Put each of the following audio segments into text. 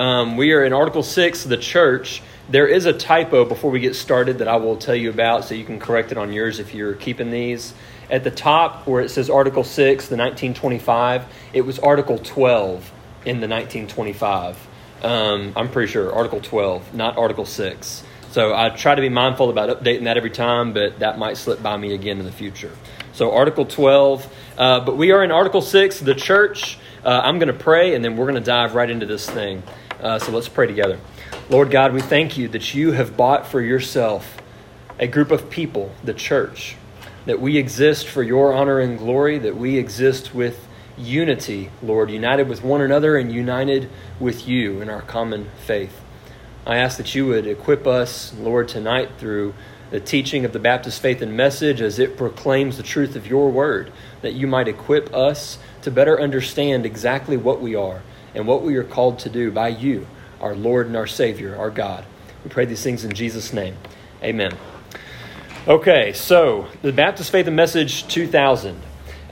Um, we are in Article 6, the church. There is a typo before we get started that I will tell you about, so you can correct it on yours if you're keeping these. At the top, where it says Article 6, the 1925, it was Article 12 in the 1925. Um, I'm pretty sure Article 12, not Article 6. So I try to be mindful about updating that every time, but that might slip by me again in the future. So Article 12, uh, but we are in Article 6, the church. Uh, I'm going to pray, and then we're going to dive right into this thing. Uh, so let's pray together. Lord God, we thank you that you have bought for yourself a group of people, the church, that we exist for your honor and glory, that we exist with unity, Lord, united with one another and united with you in our common faith. I ask that you would equip us, Lord, tonight through the teaching of the Baptist faith and message as it proclaims the truth of your word, that you might equip us to better understand exactly what we are and what we are called to do by you, our Lord and our Savior, our God. We pray these things in Jesus' name. Amen. Okay, so the Baptist Faith and Message 2000.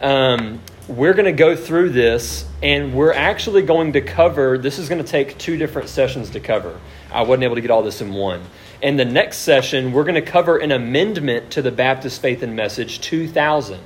Um, we're going to go through this, and we're actually going to cover this is going to take two different sessions to cover. I wasn't able to get all this in one. And the next session, we're going to cover an amendment to the Baptist Faith and Message 2000.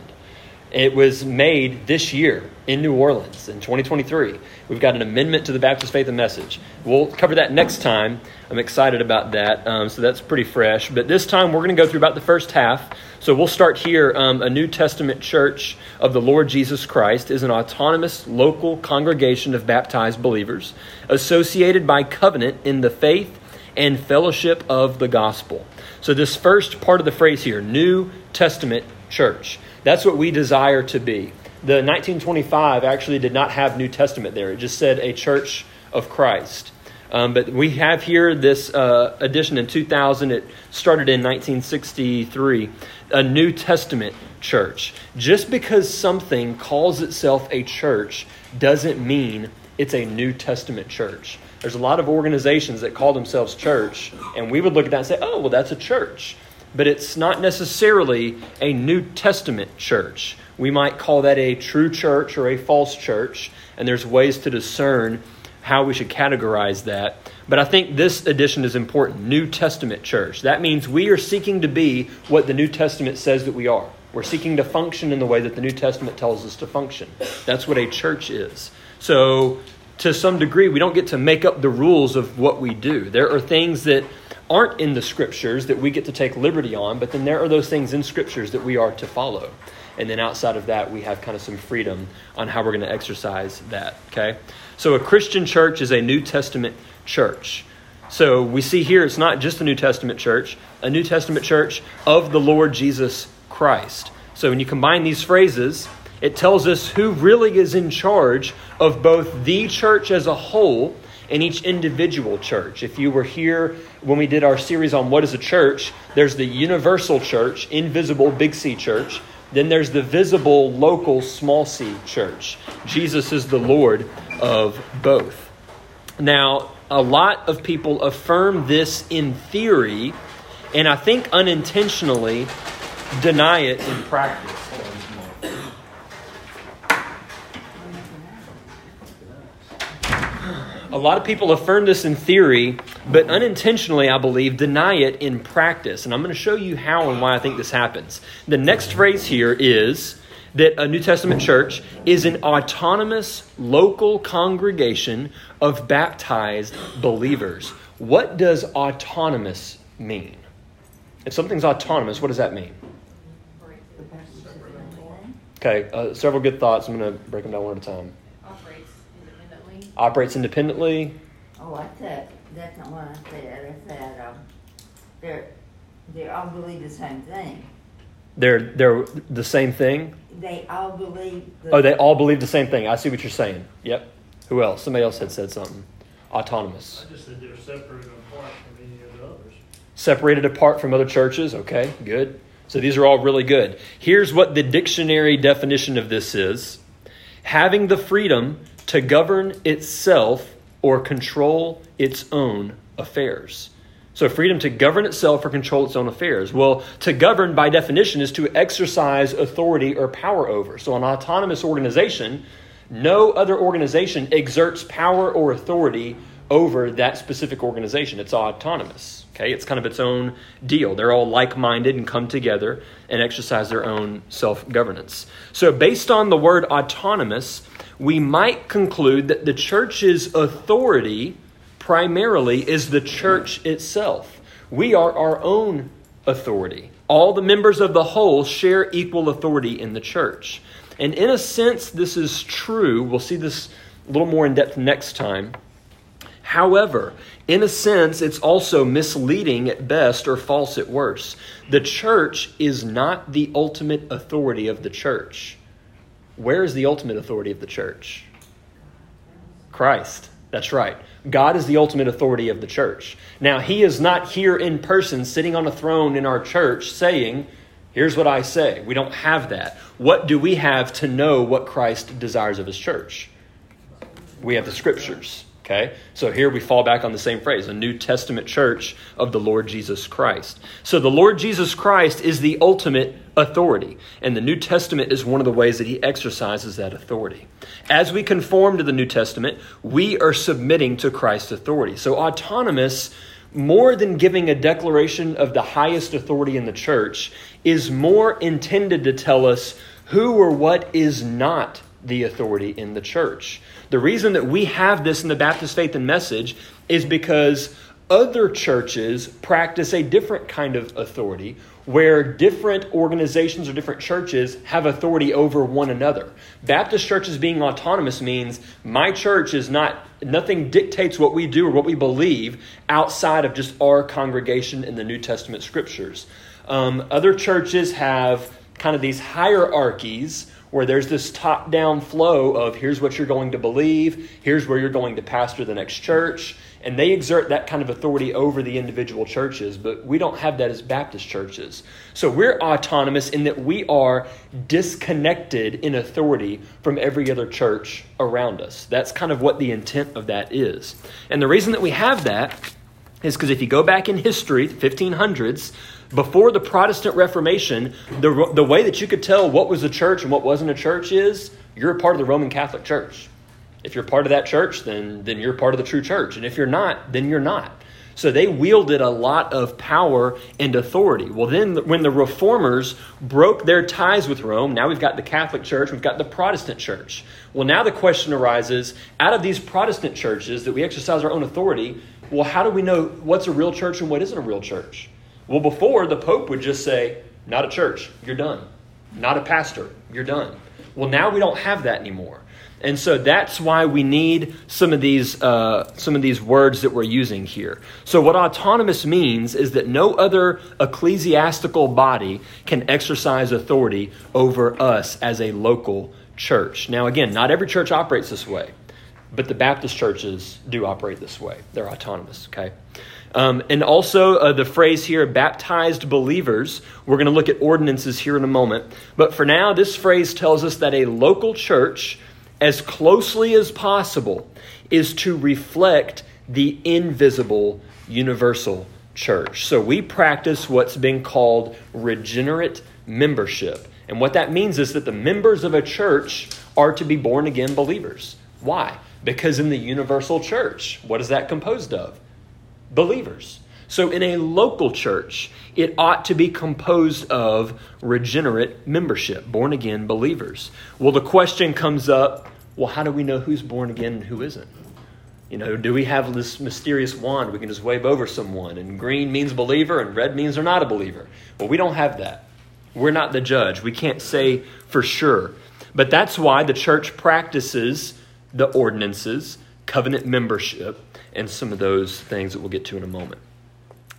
It was made this year in New Orleans in 2023. We've got an amendment to the Baptist Faith and Message. We'll cover that next time. I'm excited about that. Um, so that's pretty fresh. But this time we're going to go through about the first half. So we'll start here. Um, a New Testament church of the Lord Jesus Christ is an autonomous local congregation of baptized believers associated by covenant in the faith and fellowship of the gospel. So, this first part of the phrase here, New Testament church. That's what we desire to be. The 1925 actually did not have New Testament there, it just said a church of Christ. Um, but we have here this uh, edition in 2000. It started in 1963, a New Testament church. Just because something calls itself a church doesn't mean it's a New Testament church. There's a lot of organizations that call themselves church, and we would look at that and say, oh, well, that's a church but it's not necessarily a New Testament church. We might call that a true church or a false church, and there's ways to discern how we should categorize that. But I think this addition is important New Testament church. That means we are seeking to be what the New Testament says that we are. We're seeking to function in the way that the New Testament tells us to function. That's what a church is. So, to some degree, we don't get to make up the rules of what we do. There are things that aren't in the scriptures that we get to take liberty on, but then there are those things in scriptures that we are to follow. And then outside of that, we have kind of some freedom on how we're going to exercise that. Okay? So a Christian church is a New Testament church. So we see here it's not just a New Testament church, a New Testament church of the Lord Jesus Christ. So when you combine these phrases, it tells us who really is in charge of both the church as a whole and each individual church. If you were here when we did our series on what is a church, there's the universal church, invisible big C church. Then there's the visible local small c church. Jesus is the Lord of both. Now, a lot of people affirm this in theory, and I think unintentionally deny it in practice. A lot of people affirm this in theory, but unintentionally, I believe, deny it in practice. And I'm going to show you how and why I think this happens. The next phrase here is that a New Testament church is an autonomous local congregation of baptized believers. What does autonomous mean? If something's autonomous, what does that mean? Okay, uh, several good thoughts. I'm going to break them down one at a time operates independently. Oh, I said, that's not what I said. I said, um, they're, they all believe the same thing. They're, they're the same thing? They all believe. The, oh, they all believe the same thing. I see what you're saying. Yep. Who else? Somebody else had said something. Autonomous. I just said they're separated apart from any of the others. Separated apart from other churches. Okay, good. So these are all really good. Here's what the dictionary definition of this is having the freedom to govern itself or control its own affairs. So, freedom to govern itself or control its own affairs. Well, to govern, by definition, is to exercise authority or power over. So, an autonomous organization, no other organization exerts power or authority over that specific organization. It's autonomous. Okay, it's kind of its own deal. They're all like-minded and come together and exercise their own self-governance. So, based on the word autonomous, we might conclude that the church's authority primarily is the church itself. We are our own authority. All the members of the whole share equal authority in the church. And in a sense, this is true. We'll see this a little more in depth next time. However, in a sense, it's also misleading at best or false at worst. The church is not the ultimate authority of the church. Where is the ultimate authority of the church? Christ. That's right. God is the ultimate authority of the church. Now, He is not here in person sitting on a throne in our church saying, Here's what I say. We don't have that. What do we have to know what Christ desires of His church? We have the scriptures. Okay? So here we fall back on the same phrase a New Testament church of the Lord Jesus Christ. So the Lord Jesus Christ is the ultimate authority, and the New Testament is one of the ways that he exercises that authority. As we conform to the New Testament, we are submitting to Christ's authority. So autonomous more than giving a declaration of the highest authority in the church, is more intended to tell us who or what is not the authority in the church. The reason that we have this in the Baptist Faith and Message is because other churches practice a different kind of authority where different organizations or different churches have authority over one another. Baptist churches being autonomous means my church is not, nothing dictates what we do or what we believe outside of just our congregation in the New Testament scriptures. Um, other churches have kind of these hierarchies where there's this top down flow of here's what you're going to believe, here's where you're going to pastor the next church. And they exert that kind of authority over the individual churches, but we don't have that as Baptist churches. So we're autonomous in that we are disconnected in authority from every other church around us. That's kind of what the intent of that is. And the reason that we have that is because if you go back in history, 1500s, before the Protestant Reformation, the, the way that you could tell what was a church and what wasn't a church is you're a part of the Roman Catholic Church. If you're part of that church, then, then you're part of the true church. And if you're not, then you're not. So they wielded a lot of power and authority. Well, then, when the reformers broke their ties with Rome, now we've got the Catholic Church, we've got the Protestant Church. Well, now the question arises out of these Protestant churches that we exercise our own authority, well, how do we know what's a real church and what isn't a real church? Well, before the Pope would just say, not a church, you're done. Not a pastor, you're done. Well, now we don't have that anymore. And so that's why we need some of these uh, some of these words that we're using here. So what autonomous means is that no other ecclesiastical body can exercise authority over us as a local church. Now again, not every church operates this way, but the Baptist churches do operate this way. They're autonomous, okay? Um, and also uh, the phrase here, baptized believers. We're going to look at ordinances here in a moment. But for now, this phrase tells us that a local church, as closely as possible, is to reflect the invisible universal church. So we practice what's been called regenerate membership. And what that means is that the members of a church are to be born again believers. Why? Because in the universal church, what is that composed of? Believers. So, in a local church, it ought to be composed of regenerate membership, born again believers. Well, the question comes up well, how do we know who's born again and who isn't? You know, do we have this mysterious wand we can just wave over someone and green means believer and red means they're not a believer? Well, we don't have that. We're not the judge. We can't say for sure. But that's why the church practices the ordinances, covenant membership, and some of those things that we'll get to in a moment.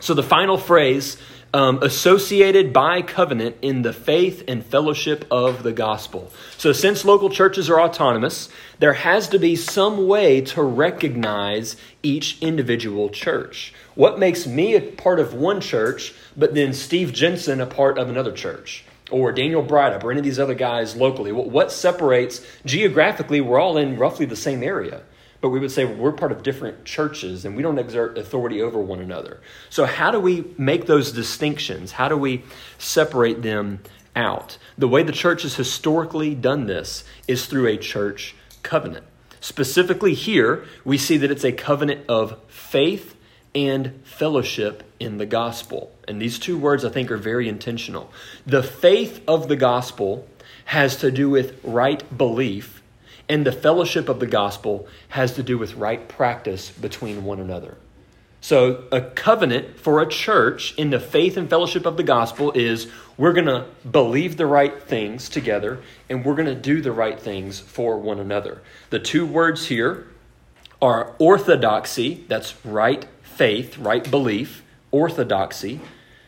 So, the final phrase, um, associated by covenant in the faith and fellowship of the gospel. So, since local churches are autonomous, there has to be some way to recognize each individual church. What makes me a part of one church, but then Steve Jensen a part of another church? Or Daniel Brydup or any of these other guys locally? What separates geographically? We're all in roughly the same area but we would say we're part of different churches and we don't exert authority over one another. So, how do we make those distinctions? How do we separate them out? The way the church has historically done this is through a church covenant. Specifically, here, we see that it's a covenant of faith and fellowship in the gospel. And these two words, I think, are very intentional. The faith of the gospel has to do with right belief, and the fellowship of the gospel has to do with right practice between one another. So, a covenant for a church in the faith and fellowship of the gospel is we're going to believe the right things together and we're going to do the right things for one another. The two words here are orthodoxy, that's right faith, right belief, orthodoxy.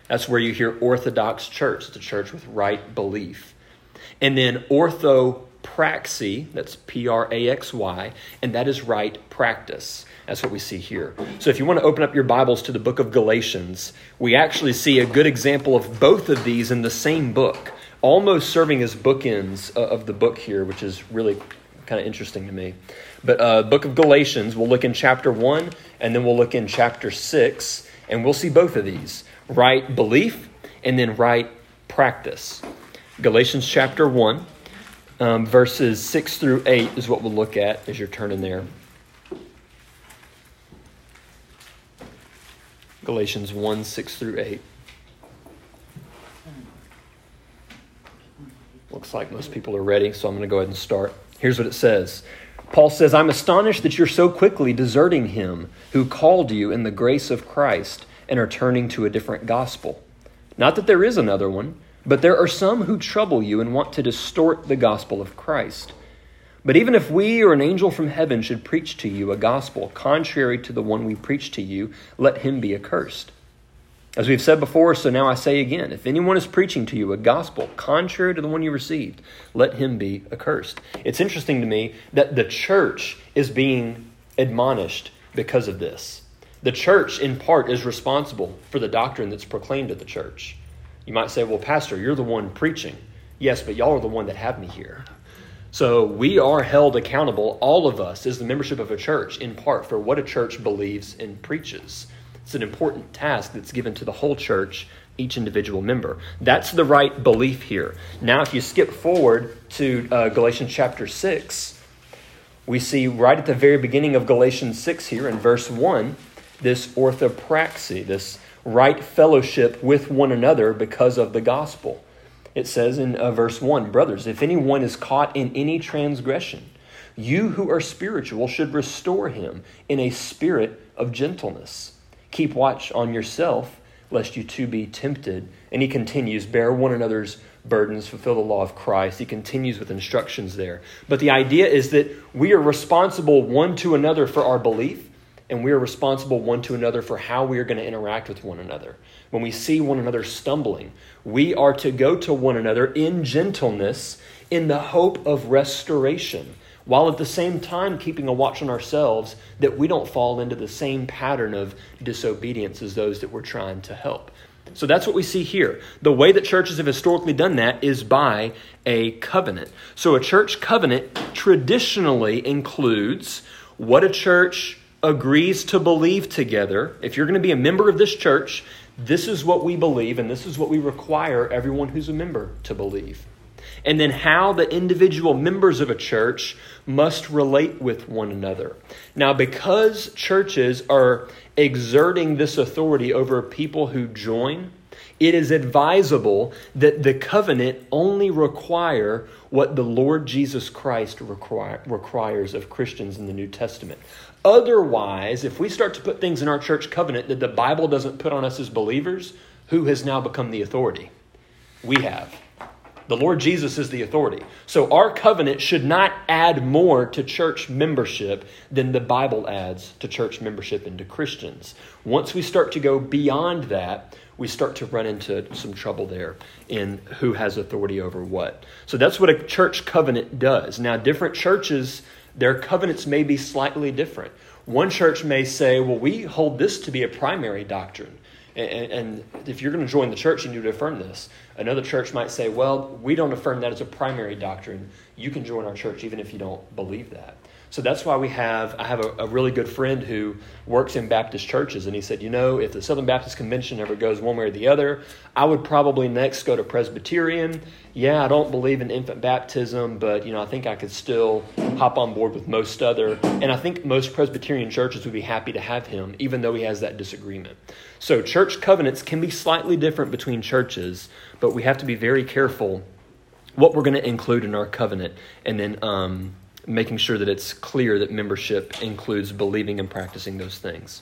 That's where you hear Orthodox church. A church with right belief. And then orthopraxy, that's P R A X Y, and that is right practice. That's what we see here. So if you want to open up your Bibles to the book of Galatians, we actually see a good example of both of these in the same book, almost serving as bookends uh, of the book here, which is really kind of interesting to me. But uh, book of Galatians, we'll look in chapter 1 and then we'll look in chapter 6 and we'll see both of these, right belief and then right practice. Galatians chapter 1 um, verses 6 through 8 is what we'll look at as you're turning there. Galatians 1 6 through 8. Looks like most people are ready, so I'm going to go ahead and start. Here's what it says Paul says, I'm astonished that you're so quickly deserting him who called you in the grace of Christ and are turning to a different gospel. Not that there is another one, but there are some who trouble you and want to distort the gospel of Christ. But even if we or an angel from heaven should preach to you a gospel contrary to the one we preach to you, let him be accursed. As we've said before, so now I say again if anyone is preaching to you a gospel contrary to the one you received, let him be accursed. It's interesting to me that the church is being admonished because of this. The church, in part, is responsible for the doctrine that's proclaimed at the church. You might say, well, Pastor, you're the one preaching. Yes, but y'all are the one that have me here. So we are held accountable, all of us, as the membership of a church, in part for what a church believes and preaches. It's an important task that's given to the whole church, each individual member. That's the right belief here. Now, if you skip forward to uh, Galatians chapter 6, we see right at the very beginning of Galatians 6 here in verse 1 this orthopraxy, this right fellowship with one another because of the gospel. It says in uh, verse 1 Brothers, if anyone is caught in any transgression, you who are spiritual should restore him in a spirit of gentleness. Keep watch on yourself, lest you too be tempted. And he continues, Bear one another's burdens, fulfill the law of Christ. He continues with instructions there. But the idea is that we are responsible one to another for our belief and we are responsible one to another for how we are going to interact with one another. When we see one another stumbling, we are to go to one another in gentleness in the hope of restoration, while at the same time keeping a watch on ourselves that we don't fall into the same pattern of disobedience as those that we're trying to help. So that's what we see here. The way that churches have historically done that is by a covenant. So a church covenant traditionally includes what a church agrees to believe together, if you're going to be a member of this church, this is what we believe and this is what we require everyone who's a member to believe. And then how the individual members of a church must relate with one another. Now, because churches are exerting this authority over people who join, it is advisable that the covenant only require what the Lord Jesus Christ require, requires of Christians in the New Testament. Otherwise, if we start to put things in our church covenant that the Bible doesn't put on us as believers, who has now become the authority? We have. The Lord Jesus is the authority. So our covenant should not add more to church membership than the Bible adds to church membership and to Christians. Once we start to go beyond that, we start to run into some trouble there in who has authority over what. So that's what a church covenant does. Now, different churches their covenants may be slightly different. One church may say, well, we hold this to be a primary doctrine. And, and, if you're going to join the church, you need to affirm this. Another church might say, well, we don't affirm that as a primary doctrine. You can join our church even if you don't believe that. So that's why we have, I have a, a, really good friend who works in Baptist churches, and he said, you know, if the Southern Baptist Convention ever goes one way or the other, I would probably next go to Presbyterian. Yeah, I don't believe in infant baptism, but, you know, I think I could still hop on board with most other. And I think most Presbyterian churches would be happy to have him, even though he has that disagreement. So church covenants can be slightly different between churches, but we have to be very careful what we're going to include in our covenant. And then, um, making sure that it's clear that membership includes believing and practicing those things.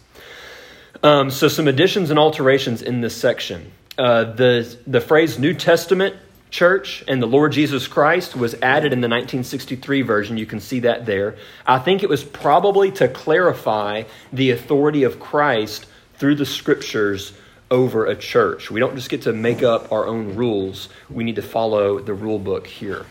Um, so, some additions and alterations in this section. Uh, the, the phrase New Testament church and the Lord Jesus Christ was added in the 1963 version. You can see that there. I think it was probably to clarify the authority of Christ through the scriptures over a church. We don't just get to make up our own rules, we need to follow the rule book here.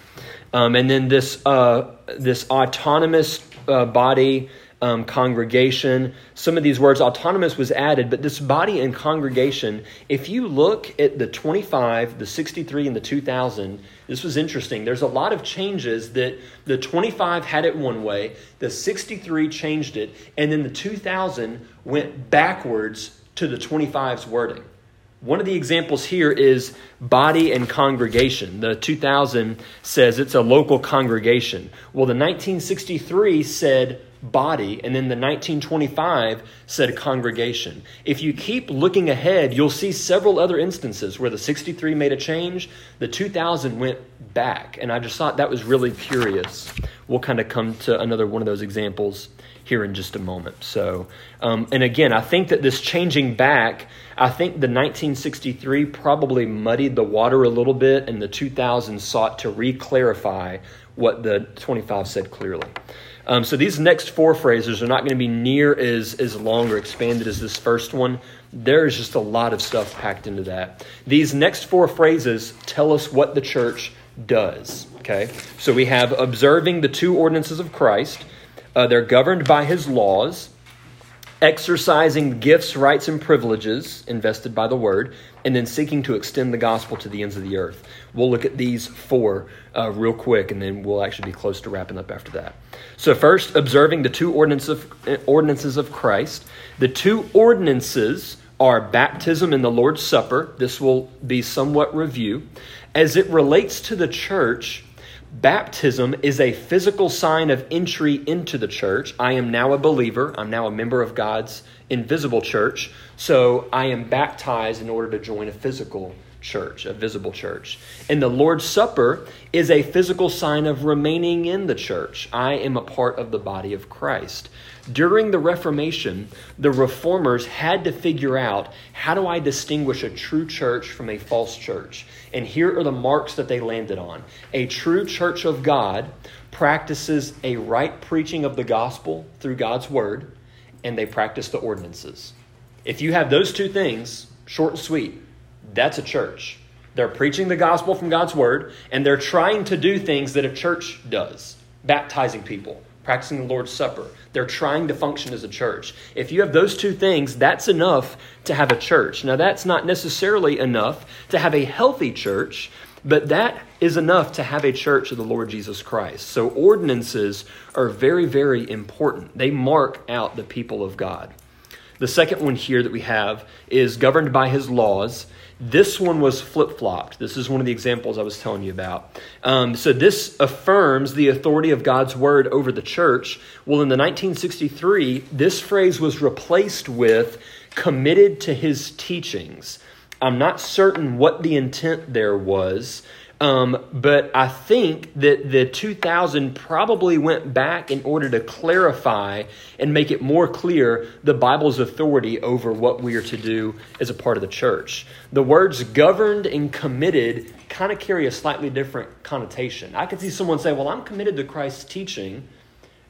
Um, and then this, uh, this autonomous uh, body um, congregation. Some of these words, autonomous was added, but this body and congregation, if you look at the 25, the 63, and the 2000, this was interesting. There's a lot of changes that the 25 had it one way, the 63 changed it, and then the 2000 went backwards to the 25's wording. One of the examples here is body and congregation. The 2000 says it's a local congregation. Well, the 1963 said body, and then the 1925 said congregation. If you keep looking ahead, you'll see several other instances where the 63 made a change, the 2000 went back. And I just thought that was really curious. We'll kind of come to another one of those examples here in just a moment. So, um, and again, I think that this changing back, I think the 1963 probably muddied the water a little bit, and the 2000 sought to re clarify what the 25 said clearly. Um, so these next four phrases are not going to be near as, as long or expanded as this first one. There's just a lot of stuff packed into that. These next four phrases tell us what the church does. Okay? So we have observing the two ordinances of Christ, uh, they're governed by his laws, exercising gifts, rights, and privileges invested by the word, and then seeking to extend the gospel to the ends of the earth. We'll look at these four uh, real quick, and then we'll actually be close to wrapping up after that. So, first, observing the two of, ordinances of Christ. The two ordinances are baptism and the Lord's Supper. This will be somewhat review. As it relates to the church, Baptism is a physical sign of entry into the church. I am now a believer. I'm now a member of God's invisible church. So I am baptized in order to join a physical church, a visible church. And the Lord's Supper is a physical sign of remaining in the church. I am a part of the body of Christ. During the Reformation, the reformers had to figure out how do I distinguish a true church from a false church? And here are the marks that they landed on. A true church of God practices a right preaching of the gospel through God's word, and they practice the ordinances. If you have those two things, short and sweet, that's a church. They're preaching the gospel from God's word, and they're trying to do things that a church does baptizing people, practicing the Lord's Supper. They're trying to function as a church. If you have those two things, that's enough to have a church. Now, that's not necessarily enough to have a healthy church, but that is enough to have a church of the Lord Jesus Christ. So, ordinances are very, very important. They mark out the people of God. The second one here that we have is governed by his laws. This one was flip flopped. This is one of the examples I was telling you about. Um, so, this affirms the authority of God's word over the church. Well, in the 1963, this phrase was replaced with committed to his teachings. I'm not certain what the intent there was, um, but I think that the 2000 probably went back in order to clarify and make it more clear the Bible's authority over what we are to do as a part of the church. The words governed and committed kind of carry a slightly different connotation. I could see someone say, Well, I'm committed to Christ's teaching,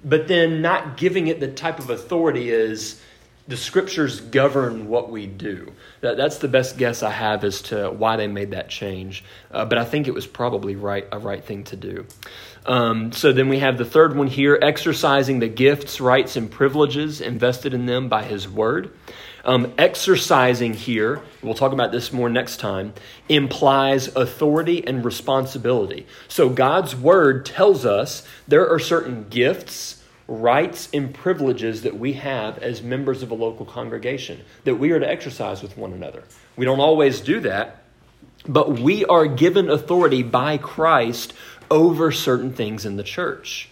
but then not giving it the type of authority as the scriptures govern what we do. That, that's the best guess I have as to why they made that change. Uh, but I think it was probably right a right thing to do. Um, so then we have the third one here exercising the gifts, rights, and privileges invested in them by His Word. Um, exercising here, we'll talk about this more next time, implies authority and responsibility. So God's Word tells us there are certain gifts rights and privileges that we have as members of a local congregation that we are to exercise with one another. We don't always do that, but we are given authority by Christ over certain things in the church.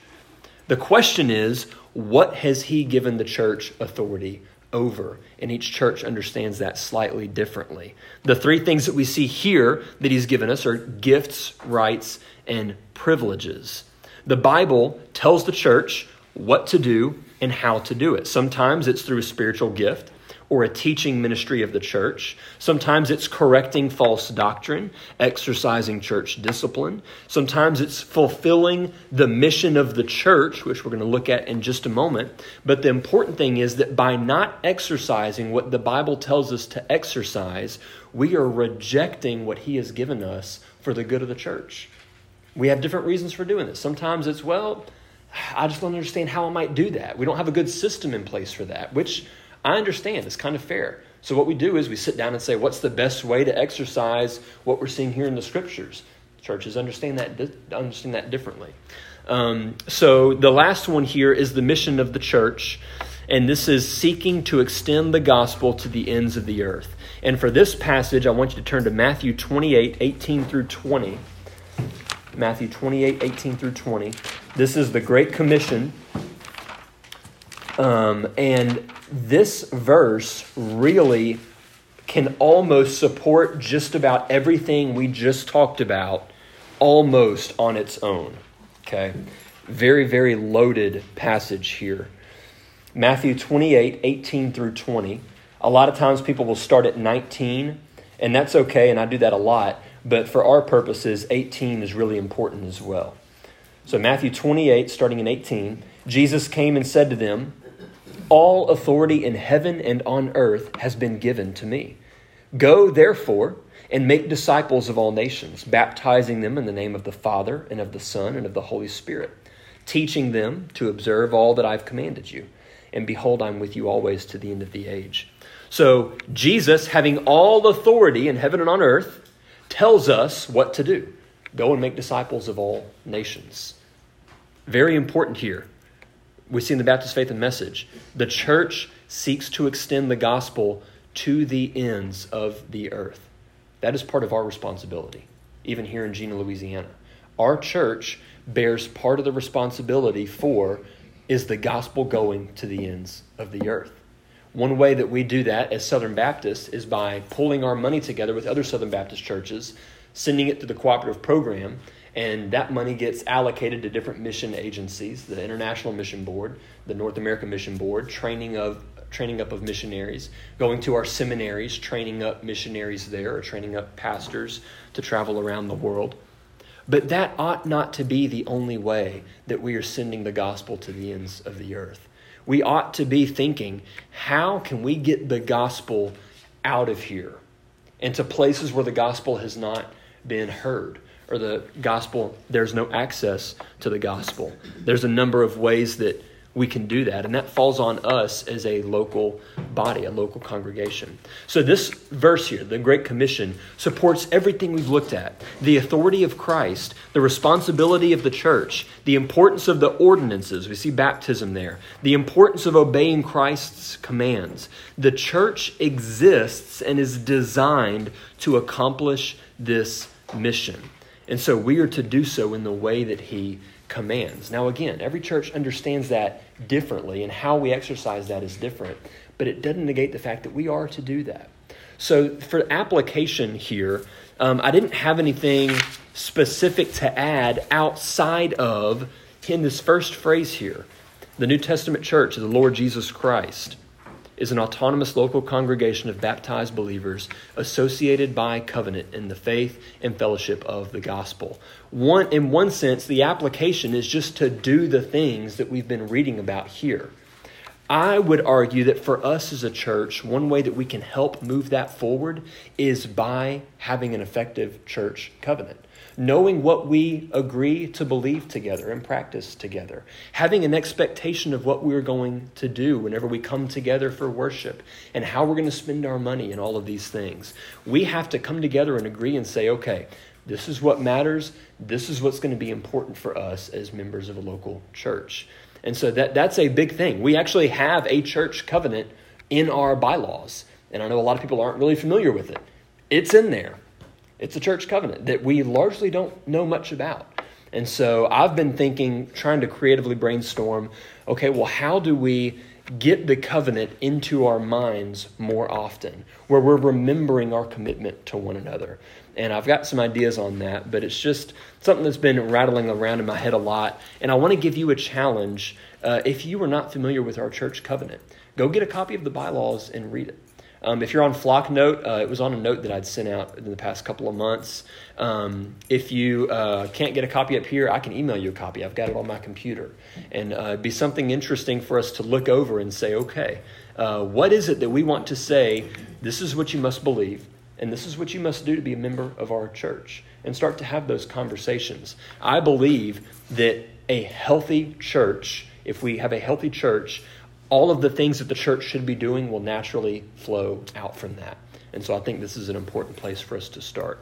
The question is, what has he given the church authority over? And each church understands that slightly differently. The three things that we see here that he's given us are gifts, rights, and privileges. The Bible tells the church what to do and how to do it. Sometimes it's through a spiritual gift or a teaching ministry of the church. Sometimes it's correcting false doctrine, exercising church discipline. Sometimes it's fulfilling the mission of the church, which we're going to look at in just a moment. But the important thing is that by not exercising what the Bible tells us to exercise, we are rejecting what He has given us for the good of the church. We have different reasons for doing this. Sometimes it's, well, I just don't understand how I might do that. We don't have a good system in place for that, which I understand. It's kind of fair. So, what we do is we sit down and say, what's the best way to exercise what we're seeing here in the scriptures? Churches understand that, understand that differently. Um, so, the last one here is the mission of the church, and this is seeking to extend the gospel to the ends of the earth. And for this passage, I want you to turn to Matthew 28 18 through 20. Matthew 28 18 through 20. This is the Great Commission. Um, and this verse really can almost support just about everything we just talked about almost on its own. Okay? Very, very loaded passage here. Matthew 28 18 through 20. A lot of times people will start at 19, and that's okay, and I do that a lot. But for our purposes, 18 is really important as well. So, Matthew 28, starting in 18, Jesus came and said to them, All authority in heaven and on earth has been given to me. Go, therefore, and make disciples of all nations, baptizing them in the name of the Father, and of the Son, and of the Holy Spirit, teaching them to observe all that I've commanded you. And behold, I'm with you always to the end of the age. So, Jesus, having all authority in heaven and on earth, tells us what to do go and make disciples of all nations. Very important here. We see in the Baptist Faith and Message the church seeks to extend the gospel to the ends of the earth. That is part of our responsibility, even here in Jena, Louisiana. Our church bears part of the responsibility for is the gospel going to the ends of the earth. One way that we do that as Southern Baptists is by pulling our money together with other Southern Baptist churches, sending it to the cooperative program, and that money gets allocated to different mission agencies the International Mission Board, the North American Mission Board, training of training up of missionaries, going to our seminaries, training up missionaries there, or training up pastors to travel around the world. But that ought not to be the only way that we are sending the gospel to the ends of the earth we ought to be thinking how can we get the gospel out of here into places where the gospel has not been heard or the gospel, there's no access to the gospel. There's a number of ways that we can do that. And that falls on us as a local body, a local congregation. So, this verse here, the Great Commission, supports everything we've looked at the authority of Christ, the responsibility of the church, the importance of the ordinances. We see baptism there, the importance of obeying Christ's commands. The church exists and is designed to accomplish this mission. And so, we are to do so in the way that He commands. Now, again, every church understands that differently, and how we exercise that is different, but it doesn't negate the fact that we are to do that. So, for application here, um, I didn't have anything specific to add outside of in this first phrase here the New Testament church of the Lord Jesus Christ is an autonomous local congregation of baptized believers associated by covenant in the faith and fellowship of the gospel. One, in one sense, the application is just to do the things that we've been reading about here. I would argue that for us as a church, one way that we can help move that forward is by having an effective church covenant knowing what we agree to believe together and practice together, having an expectation of what we're going to do whenever we come together for worship, and how we're going to spend our money and all of these things. We have to come together and agree and say, okay, this is what matters. This is what's going to be important for us as members of a local church. And so that, that's a big thing. We actually have a church covenant in our bylaws. And I know a lot of people aren't really familiar with it. It's in there. It's a church covenant that we largely don't know much about. And so I've been thinking, trying to creatively brainstorm okay, well, how do we get the covenant into our minds more often, where we're remembering our commitment to one another? And I've got some ideas on that, but it's just something that's been rattling around in my head a lot. And I want to give you a challenge. Uh, if you are not familiar with our church covenant, go get a copy of the bylaws and read it. Um, if you're on Flocknote, uh, it was on a note that I'd sent out in the past couple of months. Um, if you uh, can't get a copy up here, I can email you a copy. I've got it on my computer. And uh, it'd be something interesting for us to look over and say, okay, uh, what is it that we want to say? This is what you must believe, and this is what you must do to be a member of our church. And start to have those conversations. I believe that a healthy church, if we have a healthy church, all of the things that the church should be doing will naturally flow out from that. And so I think this is an important place for us to start.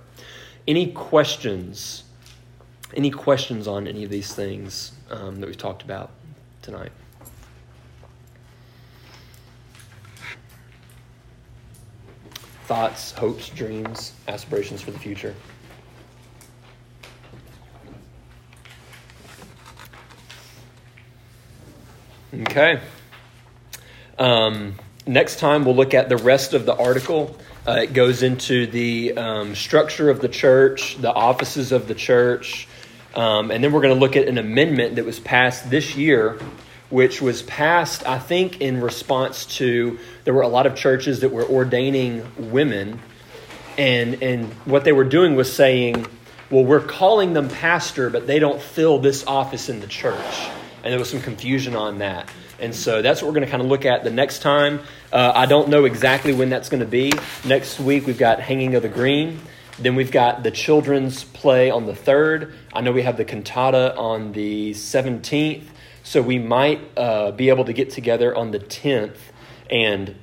Any questions? Any questions on any of these things um, that we've talked about tonight? Thoughts, hopes, dreams, aspirations for the future? Okay. Um, next time, we'll look at the rest of the article. Uh, it goes into the um, structure of the church, the offices of the church, um, and then we're going to look at an amendment that was passed this year, which was passed, I think, in response to there were a lot of churches that were ordaining women, and and what they were doing was saying, well, we're calling them pastor, but they don't fill this office in the church, and there was some confusion on that. And so that's what we're going to kind of look at the next time. Uh, I don't know exactly when that's going to be. Next week, we've got Hanging of the Green. Then we've got the children's play on the 3rd. I know we have the cantata on the 17th. So we might uh, be able to get together on the 10th and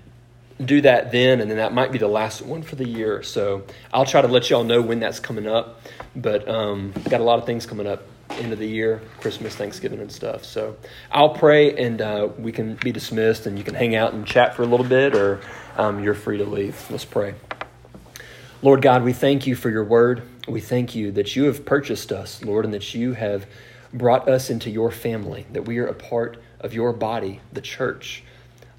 do that then, and then that might be the last one for the year. So I'll try to let y'all know when that's coming up. But um, got a lot of things coming up end of the year, Christmas, Thanksgiving, and stuff. So I'll pray and uh, we can be dismissed and you can hang out and chat for a little bit or um, you're free to leave. Let's pray. Lord God, we thank you for your word. We thank you that you have purchased us, Lord, and that you have brought us into your family, that we are a part of your body, the church.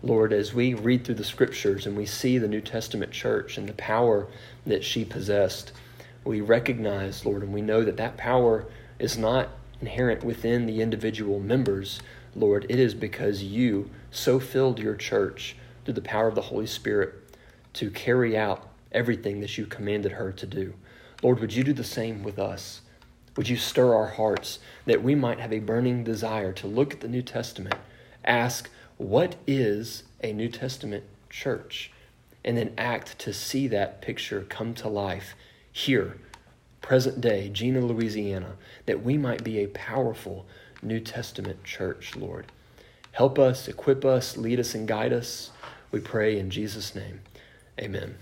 Lord, as we read through the scriptures and we see the New Testament church and the power that she possessed, we recognize, Lord, and we know that that power is not inherent within the individual members, Lord. It is because you so filled your church through the power of the Holy Spirit to carry out everything that you commanded her to do. Lord, would you do the same with us? Would you stir our hearts that we might have a burning desire to look at the New Testament, ask, what is a New Testament church? And then act to see that picture come to life here present day, Jena, Louisiana, that we might be a powerful New Testament church, Lord. Help us, equip us, lead us, and guide us. We pray in Jesus' name. Amen.